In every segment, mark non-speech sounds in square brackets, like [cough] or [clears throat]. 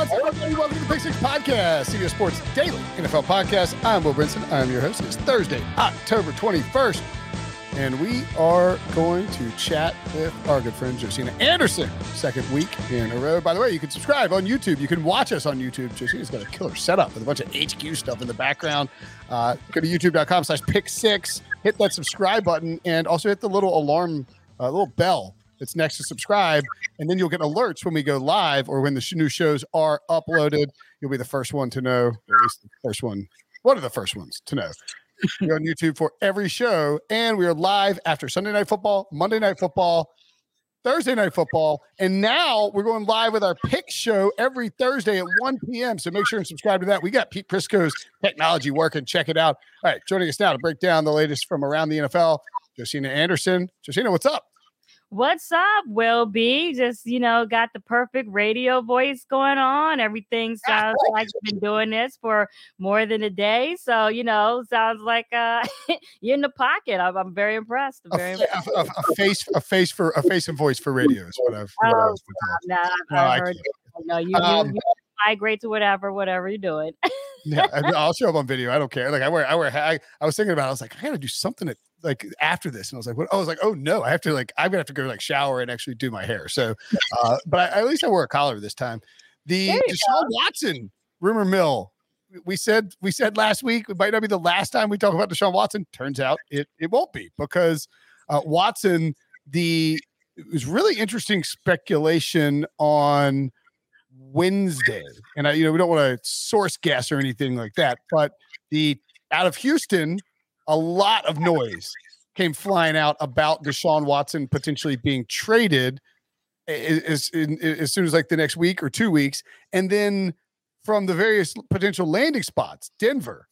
What's up, everybody? Welcome to the Pick Six Podcast, CBS Sports Daily NFL Podcast. I'm Will Brinson. I'm your host. It's Thursday, October 21st, and we are going to chat with our good friend Josina Anderson, second week in a row. By the way, you can subscribe on YouTube. You can watch us on YouTube. Josina's got a killer setup with a bunch of HQ stuff in the background. Uh, go to youtube.com slash pick six, hit that subscribe button, and also hit the little alarm, uh, little bell that's next to subscribe, and then you'll get alerts when we go live or when the new shows are uploaded. You'll be the first one to know, or at least the first one, one of the first ones to know. You're on YouTube for every show, and we are live after Sunday Night Football, Monday Night Football, Thursday Night Football, and now we're going live with our pick show every Thursday at 1 p.m. So make sure and subscribe to that. We got Pete Prisco's technology working. Check it out. All right, joining us now to break down the latest from around the NFL, Josina Anderson. Josina, what's up? What's up, Will B? Just, you know, got the perfect radio voice going on. Everything [laughs] sounds like you've been doing this for more than a day. So, you know, sounds like uh [laughs] you're in the pocket. I'm, I'm very impressed. I'm A, very a- a- a face, a face for a face and voice for radio is what I've. What I Oh, was thinking. Nah, No, I I heard no, you, Um, you, you migrate to whatever, whatever you're doing. yeah, I mean, I'll [laughs] show up on video. I don't care. Like I wear, I wear. I, I was thinking about. It. I was like, I got to do something at, like after this, and I was like, what? I was like, oh no, I have to like, I'm gonna have to go like shower and actually do my hair. So, uh, but I, at least I wore a collar this time. The Deshaun Watson rumor mill. We said we said last week it might not be the last time we talk about Deshaun Watson. Turns out it it won't be because uh, Watson. The it was really interesting speculation on Wednesday, and I, you know, we don't want to source guess or anything like that, but the out of Houston, a lot of noise came flying out about Deshaun Watson potentially being traded as as soon as like the next week or two weeks, and then from the various potential landing spots, Denver,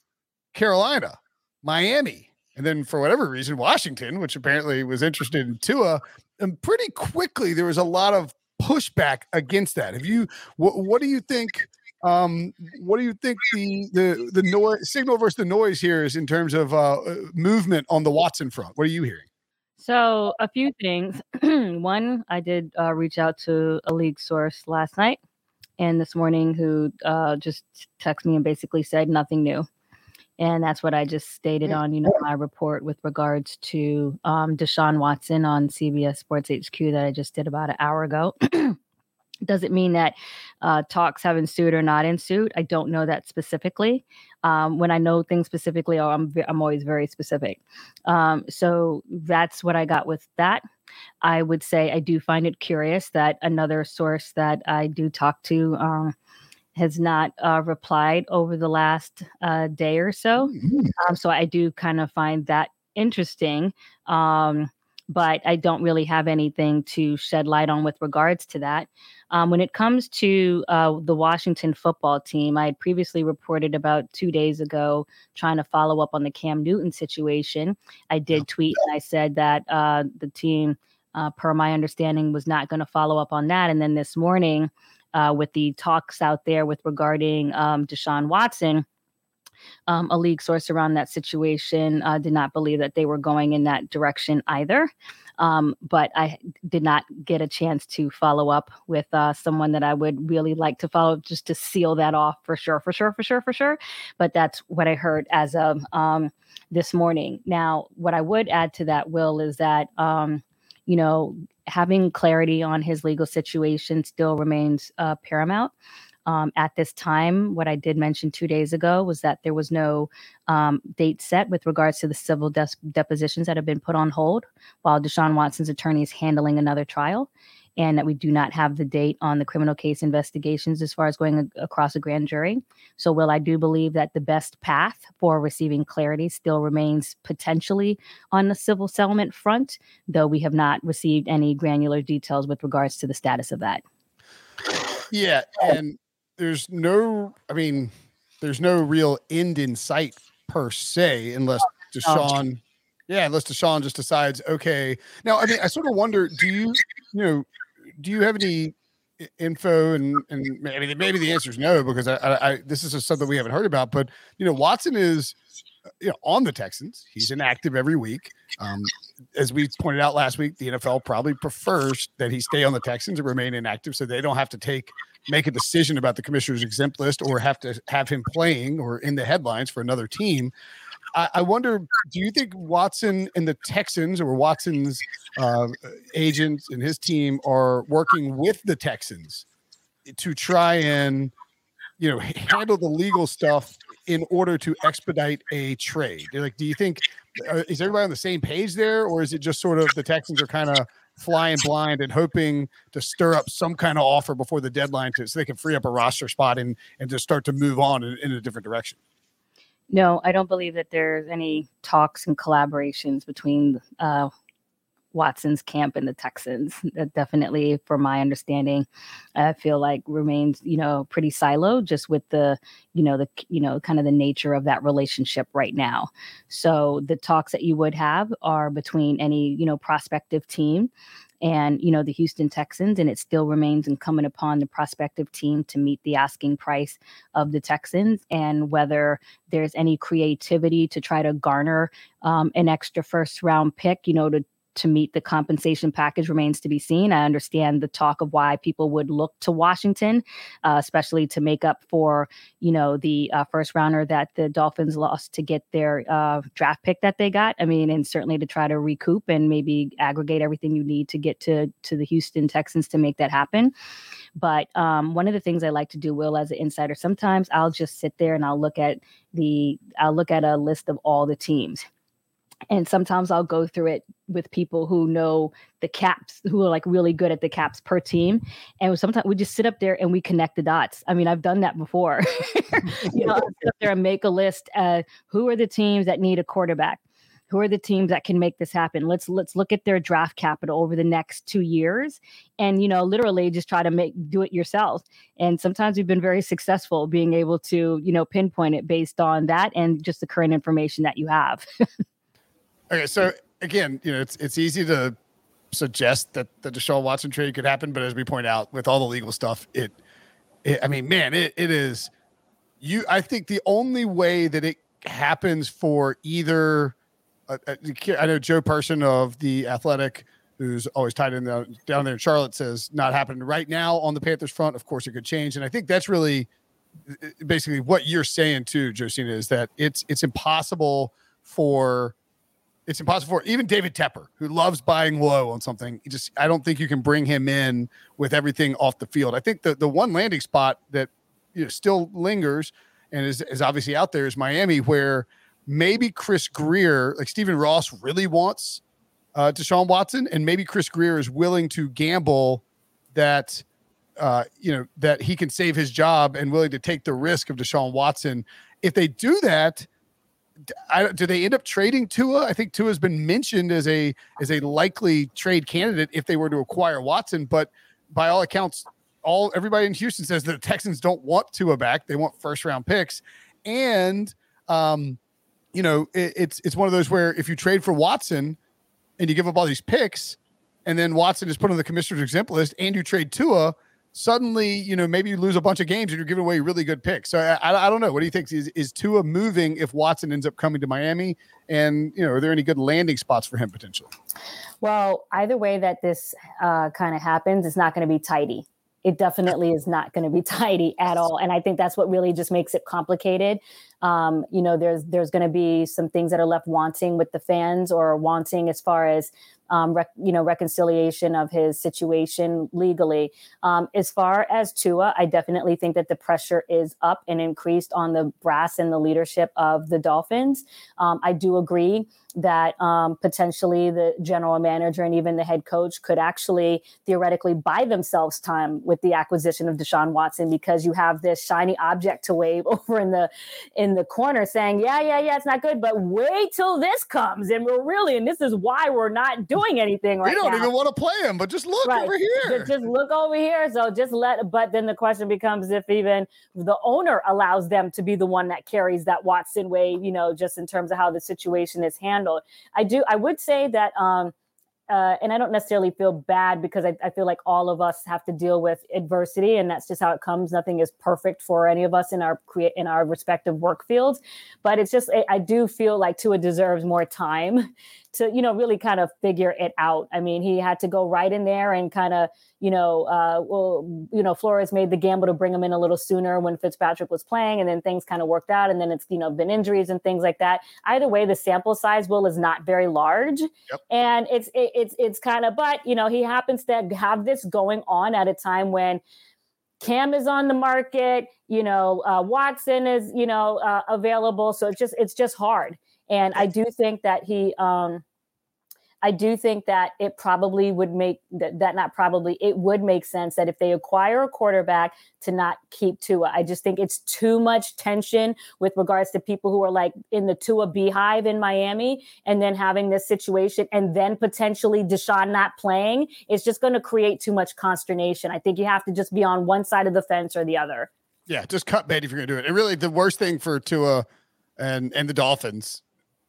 Carolina, Miami, and then for whatever reason, Washington, which apparently was interested in Tua, and pretty quickly there was a lot of pushback against that. Have you? What, what do you think? Um, what do you think the the the noise signal versus the noise here is in terms of uh, uh, movement on the Watson front? What are you hearing? So, a few things. [clears throat] One, I did uh, reach out to a league source last night and this morning who uh, just texted me and basically said nothing new. And that's what I just stated Mm. on, you know, my report with regards to um, Deshaun Watson on CBS Sports HQ that I just did about an hour ago. [clears throat] Doesn't mean that uh, talks have ensued or not ensued. I don't know that specifically. Um, when I know things specifically, oh, I'm I'm always very specific. Um, so that's what I got with that. I would say I do find it curious that another source that I do talk to um, has not uh, replied over the last uh, day or so. Um, so I do kind of find that interesting. Um, but I don't really have anything to shed light on with regards to that. Um, when it comes to uh, the Washington football team, I had previously reported about two days ago trying to follow up on the Cam Newton situation. I did tweet and I said that uh, the team, uh, per my understanding, was not going to follow up on that. And then this morning, uh, with the talks out there with regarding um, Deshaun Watson, um, a league source around that situation uh, did not believe that they were going in that direction either. Um, but I did not get a chance to follow up with uh, someone that I would really like to follow just to seal that off for sure, for sure, for sure, for sure. But that's what I heard as of um, this morning. Now, what I would add to that, Will, is that, um, you know, having clarity on his legal situation still remains uh, paramount. Um, at this time, what I did mention two days ago was that there was no um, date set with regards to the civil depositions that have been put on hold while Deshaun Watson's attorney is handling another trial and that we do not have the date on the criminal case investigations as far as going a- across a grand jury. So, Will, I do believe that the best path for receiving clarity still remains potentially on the civil settlement front, though we have not received any granular details with regards to the status of that. Yeah. And there's no, I mean, there's no real end in sight per se, unless Deshaun. Yeah, unless Deshaun just decides, okay. Now, I mean, I sort of wonder, do you, you know, do you have any info and and maybe maybe the answer is no because I, I, I this is something we haven't heard about but you know Watson is uh, you know on the Texans he's inactive every week um, as we pointed out last week the NFL probably prefers that he stay on the Texans and remain inactive so they don't have to take make a decision about the commissioner's exempt list or have to have him playing or in the headlines for another team I, I wonder, do you think Watson and the Texans or Watson's uh, agents and his team are working with the Texans to try and you know handle the legal stuff in order to expedite a trade? Like, do you think uh, is everybody on the same page there, or is it just sort of the Texans are kind of flying blind and hoping to stir up some kind of offer before the deadline to so they can free up a roster spot and and just start to move on in, in a different direction? No, I don't believe that there's any talks and collaborations between uh, Watson's camp and the Texans. That definitely, from my understanding, I feel like remains, you know, pretty siloed just with the, you know, the, you know, kind of the nature of that relationship right now. So the talks that you would have are between any, you know, prospective team and you know the Houston Texans, and it still remains incumbent upon the prospective team to meet the asking price of the Texans, and whether there's any creativity to try to garner um, an extra first round pick, you know, to to meet the compensation package remains to be seen. I understand the talk of why people would look to Washington, uh, especially to make up for, you know, the uh, first rounder that the Dolphins lost to get their uh, draft pick that they got. I mean, and certainly to try to recoup and maybe aggregate everything you need to get to to the Houston Texans to make that happen. But um, one of the things I like to do, Will, as an insider, sometimes I'll just sit there and I'll look at the I'll look at a list of all the teams and sometimes I'll go through it with people who know the caps, who are like really good at the caps per team. And sometimes we just sit up there and we connect the dots. I mean, I've done that before. [laughs] you know, I'll sit up there and make a list. Uh, who are the teams that need a quarterback? Who are the teams that can make this happen? Let's let's look at their draft capital over the next two years, and you know, literally just try to make do it yourself. And sometimes we've been very successful being able to you know pinpoint it based on that and just the current information that you have. [laughs] Okay, so again, you know, it's it's easy to suggest that the Deshaun Watson trade could happen, but as we point out, with all the legal stuff, it, it I mean, man, it, it is you. I think the only way that it happens for either, uh, uh I know Joe Person of the Athletic, who's always tied in the, down there in Charlotte, says not happening right now on the Panthers front. Of course, it could change, and I think that's really uh, basically what you're saying too, Josina, is that it's it's impossible for it's impossible for even David Tepper, who loves buying low on something. just I don't think you can bring him in with everything off the field. I think the the one landing spot that you know still lingers and is, is obviously out there is Miami, where maybe Chris Grier, like Stephen Ross, really wants uh, Deshaun Watson, and maybe Chris Grier is willing to gamble that uh, you know that he can save his job and willing to take the risk of Deshaun Watson. If they do that I, do they end up trading Tua? I think Tua has been mentioned as a as a likely trade candidate if they were to acquire Watson, but by all accounts, all everybody in Houston says that the Texans don't want Tua back; they want first round picks, and um, you know it, it's it's one of those where if you trade for Watson and you give up all these picks, and then Watson is put on the commissioner's exempt list, and you trade Tua, suddenly, you know, maybe you lose a bunch of games and you're giving away really good picks. So I, I don't know. What do you think? Is is Tua moving if Watson ends up coming to Miami? And you know, are there any good landing spots for him potentially? Well, either way that this uh, kind of happens, it's not going to be tidy. It definitely is not going to be [laughs] tidy at all, and I think that's what really just makes it complicated. Um, you know, there's there's going to be some things that are left wanting with the fans, or wanting as far as um, rec- you know, reconciliation of his situation legally. Um, as far as Tua, I definitely think that the pressure is up and increased on the brass and the leadership of the Dolphins. Um, I do agree that um, potentially the general manager and even the head coach could actually theoretically buy themselves time with the acquisition of Deshaun Watson because you have this shiny object to wave [laughs] over in the in the corner saying, "Yeah, yeah, yeah, it's not good, but wait till this comes, and we're really, and this is why we're not doing anything right now." We don't now. even want to play him, but just look right. over here. Just, just look over here. So just let. But then the question becomes if even the owner allows them to be the one that carries that Watson wave, you know, just in terms of how the situation is handled handled. I do. I would say that. Um, uh, and I don't necessarily feel bad because I, I, feel like all of us have to deal with adversity, and that's just how it comes. Nothing is perfect for any of us in our create in our respective work fields, but it's just I, I do feel like Tua deserves more time to you know really kind of figure it out. I mean, he had to go right in there and kind of you know uh, well you know Flores made the gamble to bring him in a little sooner when Fitzpatrick was playing, and then things kind of worked out, and then it's you know been injuries and things like that. Either way, the sample size will is not very large, yep. and it's it, it's it's kind of but you know he happens to have this going on at a time when. Cam is on the market, you know, uh, Watson is, you know, uh, available. So it's just, it's just hard. And I do think that he, um, I do think that it probably would make that, that not probably it would make sense that if they acquire a quarterback to not keep Tua. I just think it's too much tension with regards to people who are like in the Tua beehive in Miami and then having this situation and then potentially Deshaun not playing. It's just going to create too much consternation. I think you have to just be on one side of the fence or the other. Yeah, just cut bait if you're going to do it. And really, the worst thing for Tua and and the Dolphins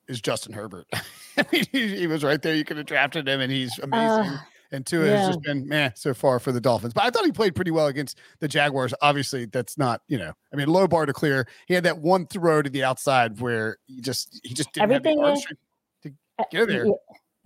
is Justin Herbert. [laughs] I mean, he, he, was right there. You could have drafted him, and he's amazing. Uh, and Tua yeah. has just been man so far for the Dolphins. But I thought he played pretty well against the Jaguars. Obviously, that's not you know. I mean, low bar to clear. He had that one throw to the outside where he just he just didn't Everything have the is, to get there. Yeah.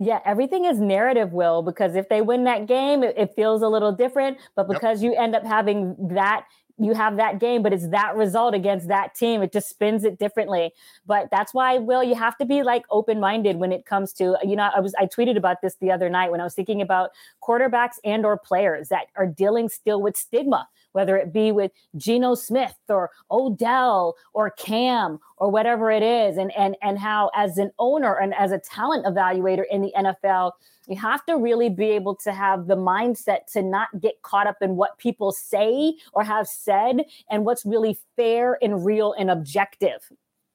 Yeah, everything is narrative, Will, because if they win that game, it, it feels a little different. But because yep. you end up having that you have that game, but it's that result against that team. It just spins it differently. But that's why, Will, you have to be like open minded when it comes to, you know, I was, I tweeted about this the other night when I was thinking about quarterbacks and or players that are dealing still with stigma, whether it be with Geno Smith or Odell or Cam or whatever it is. And, and, and how as an owner and as a talent evaluator in the NFL, you have to really be able to have the mindset to not get caught up in what people say or have said and what's really fair and real and objective.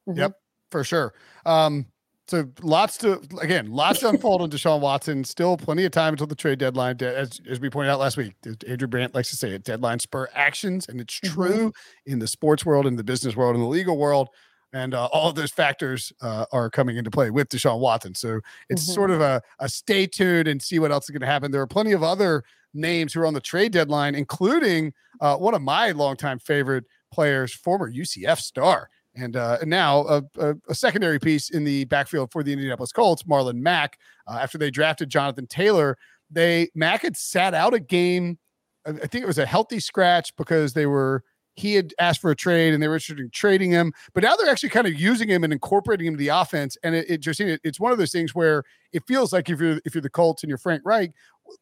Mm-hmm. Yep, for sure. Um, so lots to again, lots to unfold on Deshaun Watson. Still plenty of time until the trade deadline. As as we pointed out last week, Andrew Brandt likes to say it: deadline spur actions, and it's mm-hmm. true in the sports world, in the business world, in the legal world and uh, all of those factors uh, are coming into play with Deshaun Watson. So it's mm-hmm. sort of a, a stay tuned and see what else is going to happen. There are plenty of other names who are on the trade deadline, including uh, one of my longtime favorite players, former UCF star. And, uh, now a, a, a, secondary piece in the backfield for the Indianapolis Colts, Marlon Mack. Uh, after they drafted Jonathan Taylor, they Mack had sat out a game. I think it was a healthy scratch because they were he had asked for a trade and they were interested in trading him. But now they're actually kind of using him and incorporating him to the offense. And it, it just it, it's one of those things where it feels like if you're if you're the Colts and you're Frank Reich,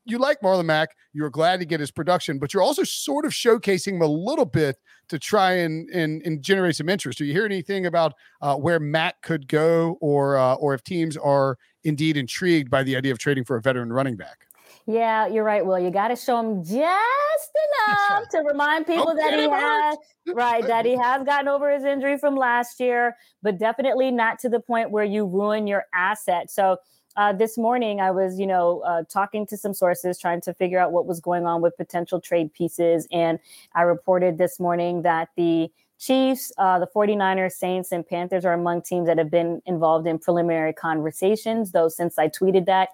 you like Marlon Mack, you're glad to get his production, but you're also sort of showcasing him a little bit to try and and, and generate some interest. Do you hear anything about uh, where Mack could go, or uh, or if teams are indeed intrigued by the idea of trading for a veteran running back? Yeah, you're right, Will. You got to show him just enough to remind people that he has right that he has gotten over his injury from last year, but definitely not to the point where you ruin your asset. So uh, this morning, I was, you know, uh, talking to some sources, trying to figure out what was going on with potential trade pieces, and I reported this morning that the Chiefs, uh, the 49ers, Saints, and Panthers are among teams that have been involved in preliminary conversations, though since I tweeted that.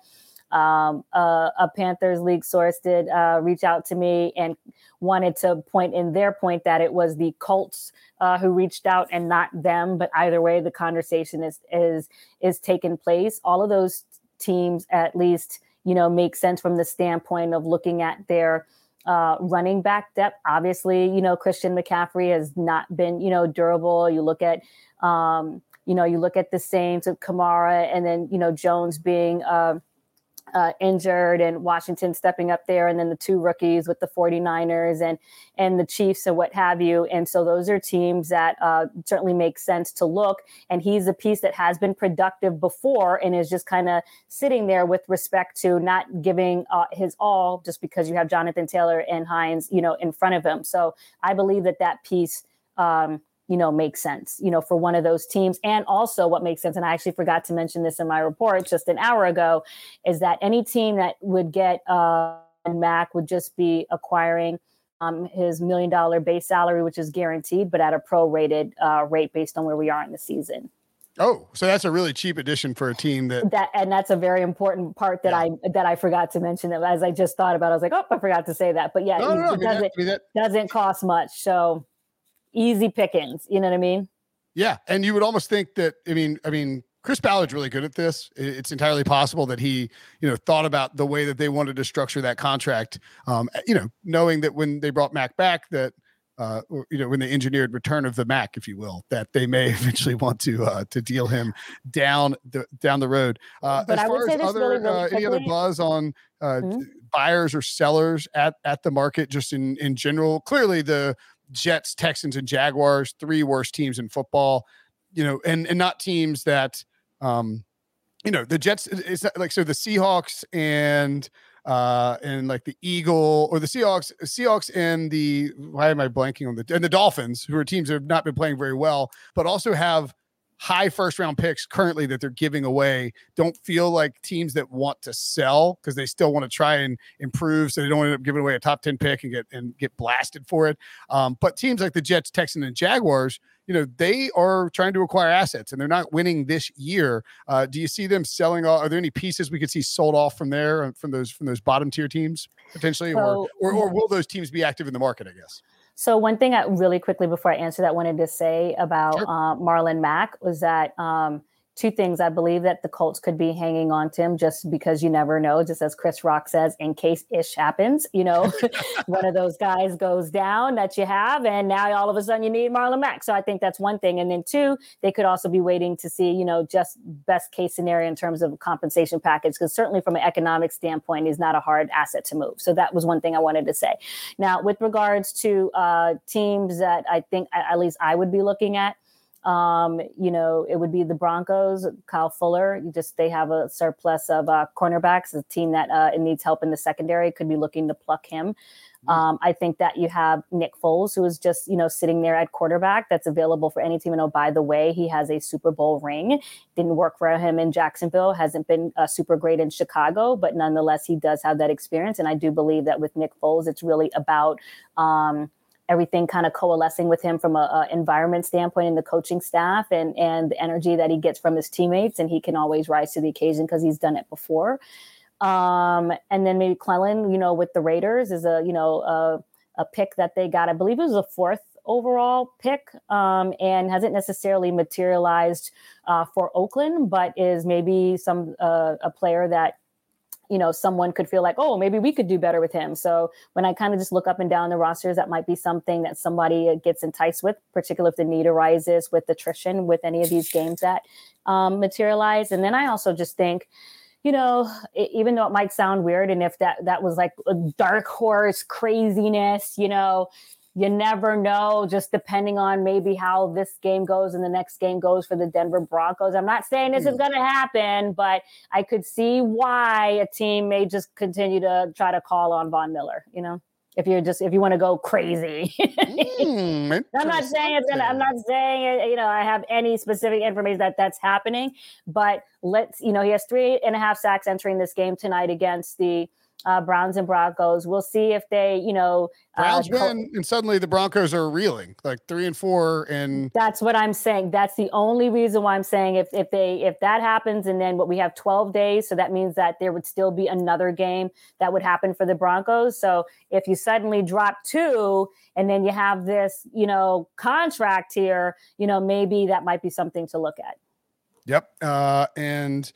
Um, uh, a Panthers league source did uh, reach out to me and wanted to point in their point that it was the Colts uh, who reached out and not them. But either way, the conversation is is is taking place. All of those teams, at least, you know, make sense from the standpoint of looking at their uh, running back depth. Obviously, you know, Christian McCaffrey has not been, you know, durable. You look at, um, you know, you look at the Saints of Kamara and then, you know, Jones being, uh, uh, injured and Washington stepping up there, and then the two rookies with the 49ers and and the Chiefs and what have you. And so those are teams that uh, certainly make sense to look. And he's a piece that has been productive before and is just kind of sitting there with respect to not giving uh, his all just because you have Jonathan Taylor and Hines, you know, in front of him. So I believe that that piece. Um, you know, makes sense, you know, for one of those teams. And also what makes sense, and I actually forgot to mention this in my report just an hour ago, is that any team that would get uh Mack would just be acquiring um, his million dollar base salary, which is guaranteed, but at a prorated uh, rate based on where we are in the season. Oh, so that's a really cheap addition for a team that that and that's a very important part that yeah. I that I forgot to mention. That as I just thought about, I was like, oh, I forgot to say that. But yeah, no, no, no, it, doesn't, I mean, that, doesn't cost much. So easy pickings. You know what I mean? Yeah, and you would almost think that. I mean, I mean, Chris Ballard's really good at this. It's entirely possible that he, you know, thought about the way that they wanted to structure that contract. Um, you know, knowing that when they brought Mack back, that uh, you know, when they engineered return of the Mack, if you will, that they may [laughs] eventually want to uh, to deal him down the down the road. Uh, but as I far as other really, really uh, any other buzz on uh, mm-hmm. buyers or sellers at at the market, just in in general, clearly the Jets, Texans, and Jaguars, three worst teams in football. You know, and and not teams that, um, you know, the Jets. It's like so the Seahawks and uh and like the Eagle or the Seahawks, Seahawks and the why am I blanking on the and the Dolphins, who are teams that have not been playing very well, but also have high first round picks currently that they're giving away don't feel like teams that want to sell because they still want to try and improve so they don't end up giving away a top 10 pick and get and get blasted for it. Um, but teams like the jets texans and jaguars you know they are trying to acquire assets and they're not winning this year. Uh, do you see them selling all, are there any pieces we could see sold off from there uh, from those from those bottom tier teams potentially so, or, or or will those teams be active in the market i guess so one thing I really quickly before I answer that wanted to say about sure. uh, Marlon Mack was that um, two things. I believe that the Colts could be hanging on to him just because you never know, just as Chris Rock says, in case ish happens, you know, [laughs] [laughs] one of those guys goes down that you have, and now all of a sudden you need Marlon Mack. So I think that's one thing. And then two, they could also be waiting to see, you know, just best case scenario in terms of compensation package, because certainly from an economic standpoint, he's not a hard asset to move. So that was one thing I wanted to say. Now, with regards to uh, teams that I think at least I would be looking at, um, you know, it would be the Broncos, Kyle Fuller. You just they have a surplus of uh, cornerbacks. A team that uh, it needs help in the secondary could be looking to pluck him. Mm-hmm. Um, I think that you have Nick Foles, who is just you know sitting there at quarterback. That's available for any team. And oh, by the way, he has a Super Bowl ring. Didn't work for him in Jacksonville. Hasn't been uh, super great in Chicago, but nonetheless, he does have that experience. And I do believe that with Nick Foles, it's really about um, everything kind of coalescing with him from a, a, environment standpoint and the coaching staff and and the energy that he gets from his teammates and he can always rise to the occasion because he's done it before um, and then maybe Clelin, you know, with the Raiders is a you know a, a pick that they got. I believe it was a fourth overall pick um, and hasn't necessarily materialized uh, for Oakland, but is maybe some uh, a player that you know, someone could feel like, oh, maybe we could do better with him. So when I kind of just look up and down the rosters, that might be something that somebody gets enticed with, particularly if the need arises with attrition with any of these games that um, materialize. And then I also just think, you know, it, even though it might sound weird, and if that that was like a dark horse craziness, you know, you never know, just depending on maybe how this game goes and the next game goes for the Denver Broncos. I'm not saying this is hmm. going to happen, but I could see why a team may just continue to try to call on Von Miller, you know? If you're just if you want to go crazy, mm, [laughs] I'm not saying it's gonna. I'm not saying it, you know I have any specific information that that's happening, but let's you know he has three and a half sacks entering this game tonight against the uh, Browns and Broncos. We'll see if they, you know, uh, Browns uh, win, and suddenly the Broncos are reeling, like three and four. And that's what I'm saying. That's the only reason why I'm saying if if they if that happens, and then what we have 12 days, so that means that there would still be another game that would happen for the Broncos. So if you suddenly drop two, and then you have this, you know, contract here, you know, maybe that might be something to look at. Yep, uh, and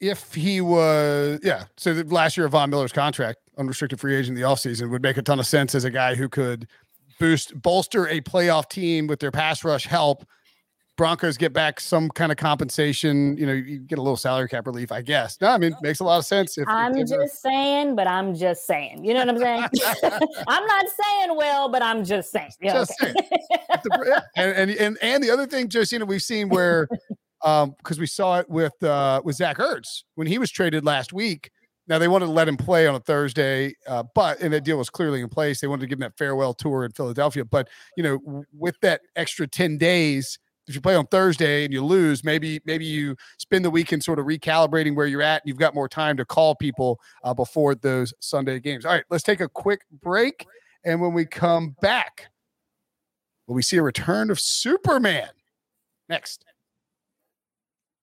if he was, yeah. So the last year of Von Miller's contract, unrestricted free agent in the offseason, would make a ton of sense as a guy who could boost, bolster a playoff team with their pass rush help. Broncos get back some kind of compensation. You know, you get a little salary cap relief, I guess. No, I mean, makes a lot of sense. If, I'm if just saying, but I'm just saying. You know what I'm saying? [laughs] [laughs] I'm not saying well, but I'm just saying. Yeah, just okay. saying. and, and and and the other thing, Josina, we've seen where [laughs] um, because we saw it with uh, with Zach Ertz when he was traded last week. Now they wanted to let him play on a Thursday, uh, but and that deal was clearly in place. They wanted to give him that farewell tour in Philadelphia. But you know, with that extra ten days, if you play on Thursday and you lose, maybe maybe you spend the weekend sort of recalibrating where you're at, and you've got more time to call people uh, before those Sunday games. All right, let's take a quick break, and when we come back, will we see a return of Superman next?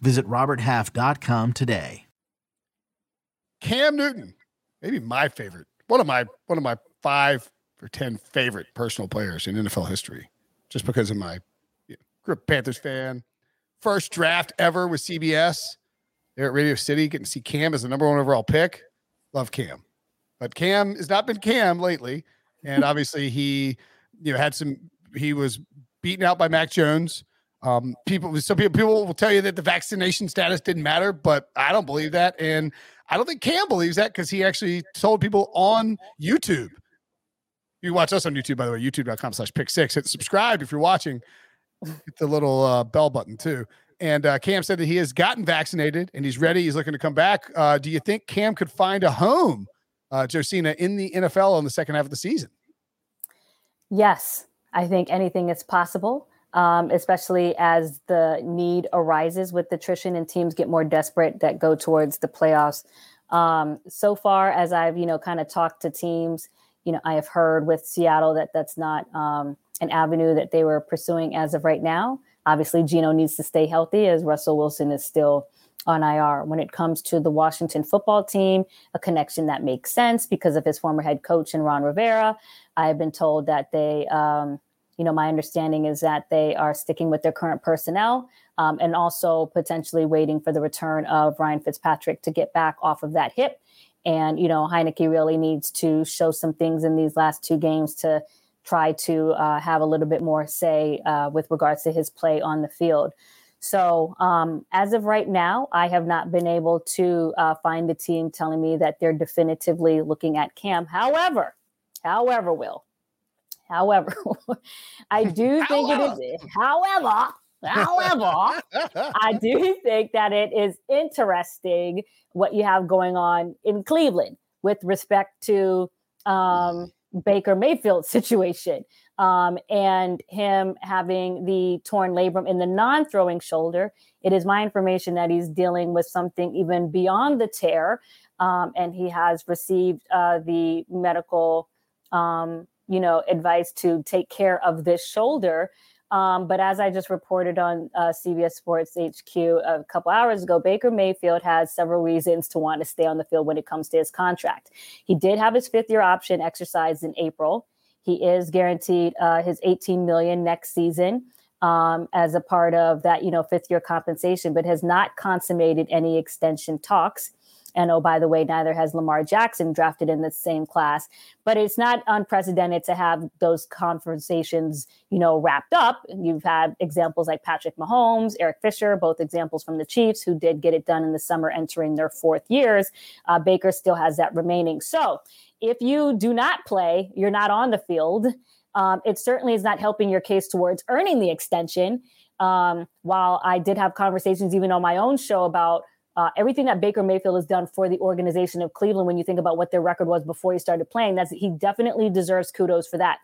Visit RobertHalf.com today. Cam Newton, maybe my favorite, one of my one of my five or ten favorite personal players in NFL history, just because of my you know, grew up Panthers fan. First draft ever with CBS there at Radio City, getting to see Cam as the number one overall pick. Love Cam, but Cam has not been Cam lately, and [laughs] obviously he you know had some. He was beaten out by Mac Jones um, people, some people, people will tell you that the vaccination status didn't matter, but I don't believe that, and I don't think Cam believes that because he actually told people on YouTube. You watch us on YouTube, by the way, YouTube.com/slash Pick Six. Hit subscribe if you're watching. Hit the little uh, bell button too. And uh, Cam said that he has gotten vaccinated and he's ready. He's looking to come back. Uh, do you think Cam could find a home, uh, Josina, in the NFL in the second half of the season? Yes, I think anything is possible um, especially as the need arises with attrition and teams get more desperate that go towards the playoffs. Um, so far, as I've you know kind of talked to teams, you know I have heard with Seattle that that's not um, an avenue that they were pursuing as of right now. Obviously, Geno needs to stay healthy as Russell Wilson is still on IR. When it comes to the Washington football team, a connection that makes sense because of his former head coach and Ron Rivera. I have been told that they um, you know, my understanding is that they are sticking with their current personnel um, and also potentially waiting for the return of Ryan Fitzpatrick to get back off of that hip. And, you know, Heinicke really needs to show some things in these last two games to try to uh, have a little bit more say uh, with regards to his play on the field. So, um, as of right now, I have not been able to uh, find the team telling me that they're definitively looking at Cam. However, however, Will, However, [laughs] I do [laughs] think it is. However, however, [laughs] I do think that it is interesting what you have going on in Cleveland with respect to um, Baker Mayfield situation um, and him having the torn labrum in the non-throwing shoulder. It is my information that he's dealing with something even beyond the tear, um, and he has received uh, the medical um, you know, advice to take care of this shoulder. Um, but as I just reported on uh, CBS Sports HQ a couple hours ago, Baker Mayfield has several reasons to want to stay on the field when it comes to his contract. He did have his fifth year option exercised in April. He is guaranteed uh, his 18 million next season um, as a part of that, you know, fifth year compensation, but has not consummated any extension talks. And oh, by the way, neither has Lamar Jackson drafted in the same class. But it's not unprecedented to have those conversations, you know, wrapped up. You've had examples like Patrick Mahomes, Eric Fisher, both examples from the Chiefs who did get it done in the summer, entering their fourth years. Uh, Baker still has that remaining. So if you do not play, you're not on the field. Um, it certainly is not helping your case towards earning the extension. Um, while I did have conversations even on my own show about uh, everything that Baker Mayfield has done for the organization of Cleveland, when you think about what their record was before he started playing, that's he definitely deserves kudos for that.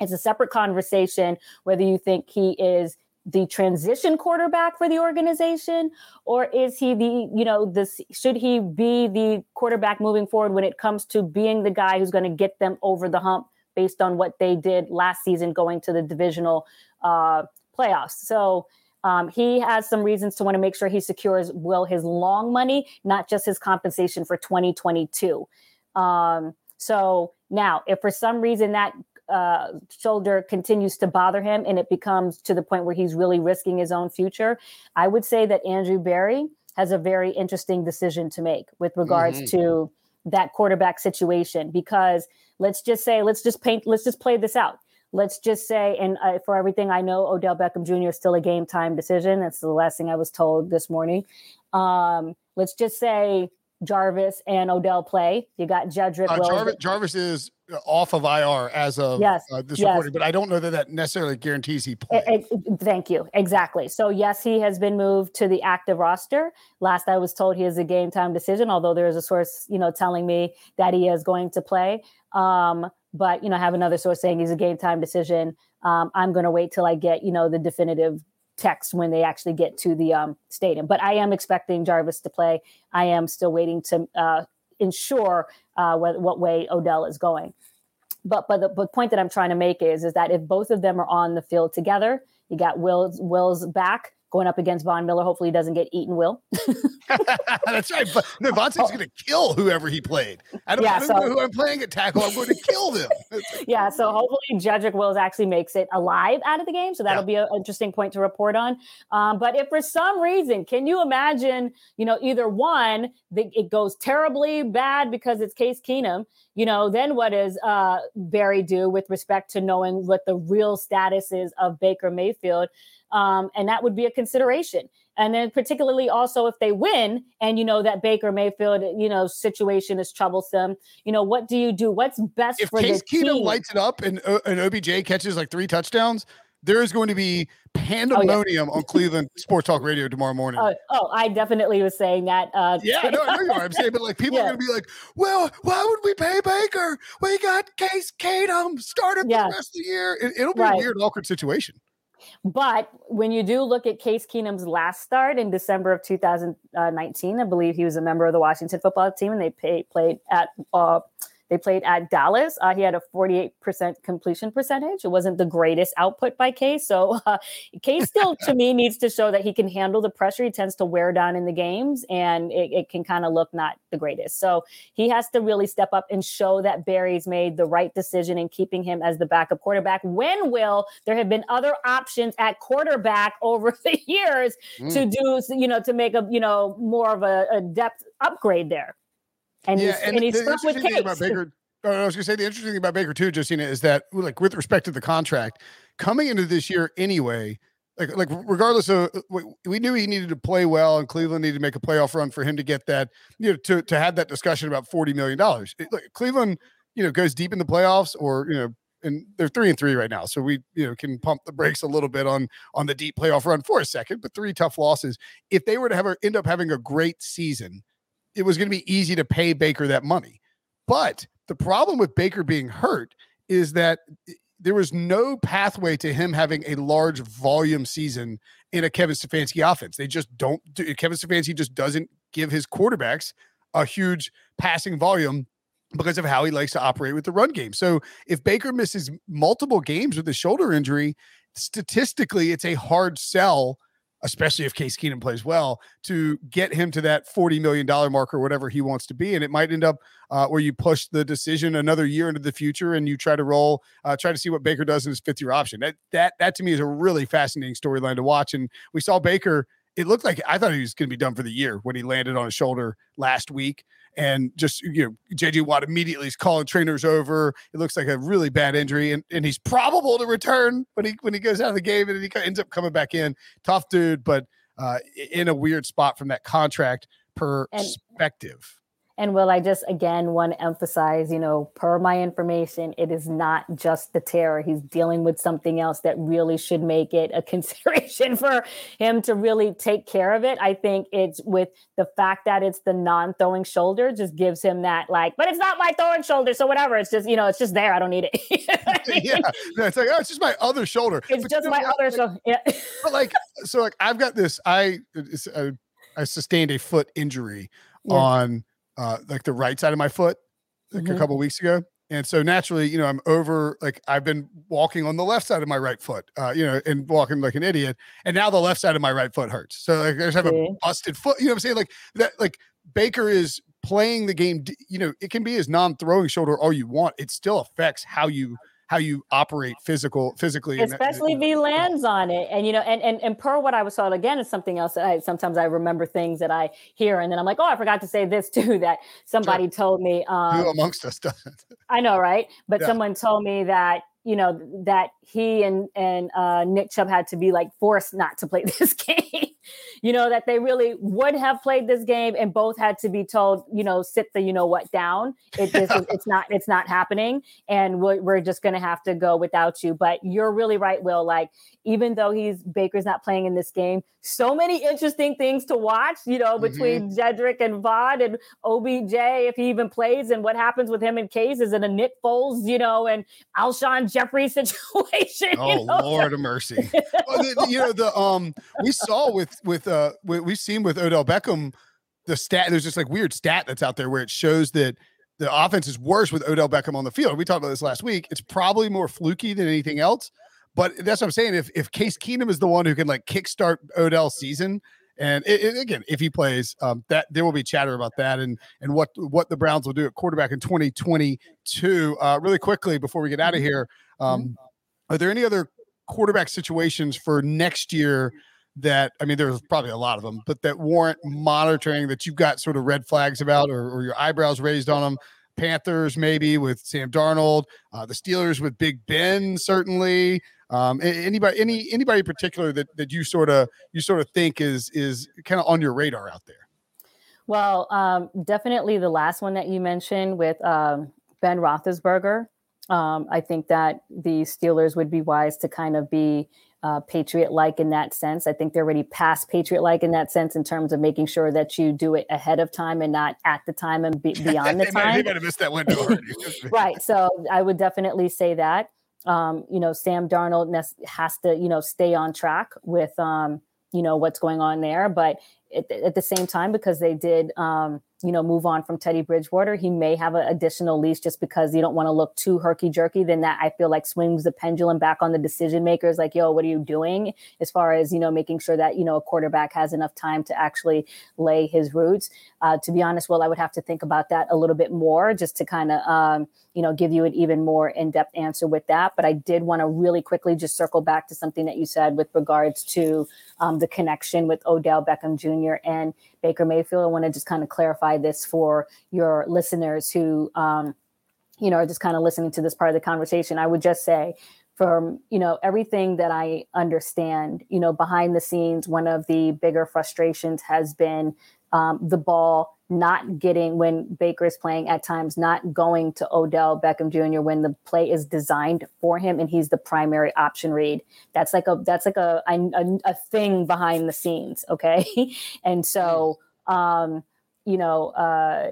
It's a separate conversation whether you think he is the transition quarterback for the organization or is he the you know this should he be the quarterback moving forward when it comes to being the guy who's going to get them over the hump based on what they did last season going to the divisional uh, playoffs so um, he has some reasons to want to make sure he secures will his long money, not just his compensation for 2022. Um, so now, if for some reason that uh, shoulder continues to bother him and it becomes to the point where he's really risking his own future, I would say that Andrew Berry has a very interesting decision to make with regards mm-hmm. to that quarterback situation because let's just say let's just paint let's just play this out let's just say, and uh, for everything I know, Odell Beckham Jr. is still a game time decision. That's the last thing I was told this morning. Um, let's just say Jarvis and Odell play. You got Jedrick. Uh, Jarvis, Jarvis, is off of IR as of yes, uh, this yes. recording, but I don't know that that necessarily guarantees he plays. thank you. Exactly. So yes, he has been moved to the active roster. Last I was told, he is a game time decision. Although there is a source, you know, telling me that he is going to play. Um, but you know, I have another source saying he's a game time decision. Um, I'm going to wait till I get you know the definitive text when they actually get to the um, stadium. But I am expecting Jarvis to play. I am still waiting to uh, ensure uh, what, what way Odell is going. But but the but point that I'm trying to make is is that if both of them are on the field together, you got Will's Will's back going up against Von Miller. Hopefully, he doesn't get eaten. Will. [laughs] That's right. But no, oh. going to kill whoever he played. I don't yeah, know so, who I'm playing at tackle. I'm going to kill them. [laughs] [laughs] yeah. So hopefully, Jedrick Wills actually makes it alive out of the game. So that'll yeah. be an interesting point to report on. Um, but if for some reason, can you imagine? You know, either one, the, it goes terribly bad because it's Case Keenum. You know, then what does uh, Berry do with respect to knowing what the real status is of Baker Mayfield? Um, and that would be a consideration. And then particularly also if they win and you know that Baker Mayfield, you know, situation is troublesome, you know, what do you do? What's best if for Case the Keenum lights it up and, uh, and OBJ catches like three touchdowns, there is going to be pandemonium oh, yeah. on Cleveland [laughs] Sports Talk Radio tomorrow morning. Uh, oh, I definitely was saying that. Uh, yeah, no, I know you are. I'm saying, but like people yeah. are going to be like, well, why would we pay Baker? We got Case Keenum started yeah. the rest of the year. It, will be right. a weird, awkward situation. But when you do look at Case Keenum's last start in December of 2019, I believe he was a member of the Washington football team and they pay, played at uh, they played at Dallas. Uh, he had a 48% completion percentage. It wasn't the greatest output by Case. So uh, Case [laughs] still, to me, needs to show that he can handle the pressure. He tends to wear down in the games and it, it can kind of look not the greatest. So he has to really step up and show that Berry's made the right decision in keeping him as the backup quarterback. When will there have been other options at quarterback [laughs] over the years mm. to do, you know, to make a, you know, more of a, a depth upgrade there? And yeah, he's, and, and he's stuck with Case. About [laughs] Baker, oh, I was going to say the interesting thing about Baker too, Josina, is that like with respect to the contract coming into this year anyway, like like regardless of uh, we knew he needed to play well and Cleveland needed to make a playoff run for him to get that you know to to have that discussion about forty million dollars. Like Cleveland, you know, goes deep in the playoffs or you know. And they're three and three right now, so we you know can pump the brakes a little bit on on the deep playoff run for a second. But three tough losses. If they were to have a, end up having a great season, it was going to be easy to pay Baker that money. But the problem with Baker being hurt is that there was no pathway to him having a large volume season in a Kevin Stefanski offense. They just don't do Kevin Stefanski just doesn't give his quarterbacks a huge passing volume because of how he likes to operate with the run game. So if Baker misses multiple games with a shoulder injury, statistically it's a hard sell especially if Case Keenum plays well, to get him to that $40 million mark or whatever he wants to be. And it might end up uh, where you push the decision another year into the future and you try to roll, uh, try to see what Baker does in his fifth year option. That, that, that to me is a really fascinating storyline to watch. And we saw Baker, it looked like I thought he was going to be done for the year when he landed on his shoulder last week and just you know JJ Watt immediately is calling trainers over. It looks like a really bad injury, and, and he's probable to return when he when he goes out of the game, and he ends up coming back in. Tough dude, but uh, in a weird spot from that contract perspective. And will I just again want to emphasize, you know, per my information, it is not just the terror. He's dealing with something else that really should make it a [laughs] consideration for him to really take care of it. I think it's with the fact that it's the non-throwing shoulder just gives him that like, but it's not my throwing shoulder, so whatever. It's just you know, it's just there. I don't need it. [laughs] yeah, it's like oh, it's just my other shoulder. It's but just you know, my other shoulder. Yeah. but like, so like I've got this. I I, uh, I sustained a foot injury yeah. on uh, like the right side of my foot like mm-hmm. a couple weeks ago. And so naturally, you know, I'm over like I've been walking on the left side of my right foot, uh, you know, and walking like an idiot. And now the left side of my right foot hurts. So like I just have a busted foot. You know what I'm saying? Like that, like Baker is playing the game, you know, it can be his non-throwing shoulder all you want. It still affects how you how you operate physical physically especially if he lands on it and you know and and, and per what i was told again is something else that i sometimes i remember things that i hear and then i'm like oh i forgot to say this [laughs] too that somebody sure. told me um, who amongst us doesn't [laughs] i know right but yeah. someone told me that you know that he and and uh, Nick Chubb had to be like forced not to play [laughs] this game. You know that they really would have played this game, and both had to be told, you know, sit the you know what down. It just [laughs] it's not it's not happening, and we're, we're just gonna have to go without you. But you're really right, Will. Like even though he's Baker's not playing in this game, so many interesting things to watch. You know, between mm-hmm. Jedrick and Vaughn and OBJ, if he even plays, and what happens with him in Case is in a Nick Foles, you know, and Alshon Jeffery [laughs] situation. Oh you know? Lord of mercy! well, the, you know the um we saw with with uh we, we've seen with Odell Beckham the stat. There's just like weird stat that's out there where it shows that the offense is worse with Odell Beckham on the field. We talked about this last week. It's probably more fluky than anything else. But that's what I'm saying. If if Case Keenum is the one who can like kickstart Odell's season, and it, it, again, if he plays, um, that there will be chatter about that and and what what the Browns will do at quarterback in 2022. Uh, really quickly before we get out of mm-hmm. here, um, are there any other quarterback situations for next year? That I mean, there's probably a lot of them, but that warrant monitoring that you've got sort of red flags about or, or your eyebrows raised on them. Panthers maybe with Sam Darnold, uh, the Steelers with Big Ben certainly. Um, anybody, any anybody in particular that that you sort of you sort of think is is kind of on your radar out there? Well, um, definitely the last one that you mentioned with um, Ben Roethlisberger. Um, I think that the Steelers would be wise to kind of be uh, patriot like in that sense. I think they're already past patriot like in that sense in terms of making sure that you do it ahead of time and not at the time and be, [laughs] beyond the they time. Might, they might have missed that window. [laughs] right. So I would definitely say that um, you know, Sam Darnold has to, you know, stay on track with, um, you know, what's going on there. But at, at the same time, because they did, um, you know, move on from Teddy Bridgewater, he may have an additional leash just because you don't want to look too herky jerky. Then that I feel like swings the pendulum back on the decision makers. Like, yo, what are you doing? As far as you know, making sure that you know a quarterback has enough time to actually lay his roots. Uh, to be honest, well, I would have to think about that a little bit more just to kind of, um, you know, give you an even more in-depth answer with that. But I did want to really quickly just circle back to something that you said with regards to um, the connection with Odell Beckham Jr. and Baker Mayfield. I want to just kind of clarify this for your listeners who, um, you know, are just kind of listening to this part of the conversation. I would just say, from you know everything that I understand, you know, behind the scenes, one of the bigger frustrations has been um, the ball not getting when Baker is playing at times, not going to Odell Beckham Jr. when the play is designed for him and he's the primary option read. That's like a that's like a a, a thing behind the scenes, okay? [laughs] and so um, you know uh,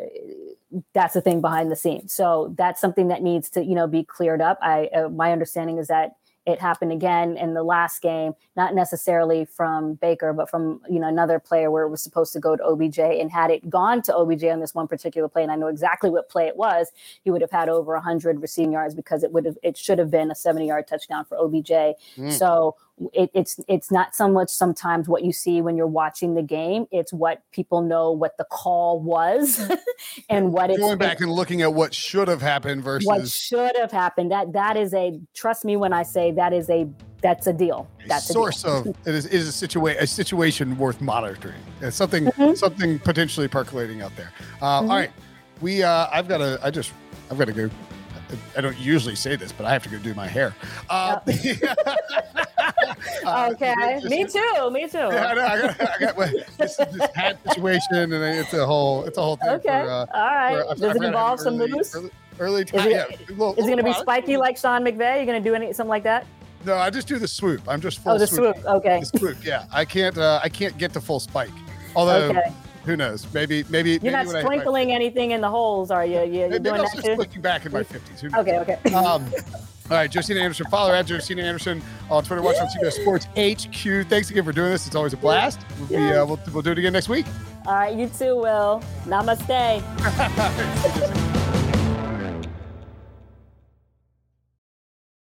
that's a thing behind the scenes. So that's something that needs to you know be cleared up. I uh, my understanding is that it happened again in the last game, not necessarily from Baker, but from you know another player where it was supposed to go to OBJ. And had it gone to OBJ on this one particular play, and I know exactly what play it was, he would have had over 100 receiving yards because it would have it should have been a 70 yard touchdown for OBJ. Mm. So it, it's it's not so much sometimes what you see when you're watching the game. It's what people know what the call was [laughs] and what it's going back and looking at what should have happened versus what should have happened. That that is a trust me when I say that is a that's a deal. That's source a of [laughs] it is, is a situation a situation worth monitoring. It's something mm-hmm. something potentially percolating out there. Uh, mm-hmm. all right, we uh, I've got to I just I've got to go. I don't usually say this, but I have to go do my hair. Uh, [laughs] uh, okay, me too. Me too. Yeah, I, know, I got, I got this, this hat situation, and it's a whole, it's a whole thing. Okay, for, uh, all right. For, Does it involve some moves? Early, early time. Is it, yeah, little, is it going to be spiky like Sean McVay? You going to do any something like that? No, I just do the swoop. I'm just full. Oh, the swoop. swoop. Okay. The swoop. Yeah, I can't. Uh, I can't get to full spike. Although, okay. Who knows? Maybe, maybe you're maybe not sprinkling anything in the holes, are you? you maybe doing I'm that too? Looking back in my 50s. Okay. Okay. Um, all right, Josina Anderson. Follow at Josina Anderson on Twitter. Watch on CBS Sports HQ. Thanks again for doing this. It's always a blast. We'll, be, uh, we'll, we'll do it again next week. All right, you too, Will. Namaste. [laughs]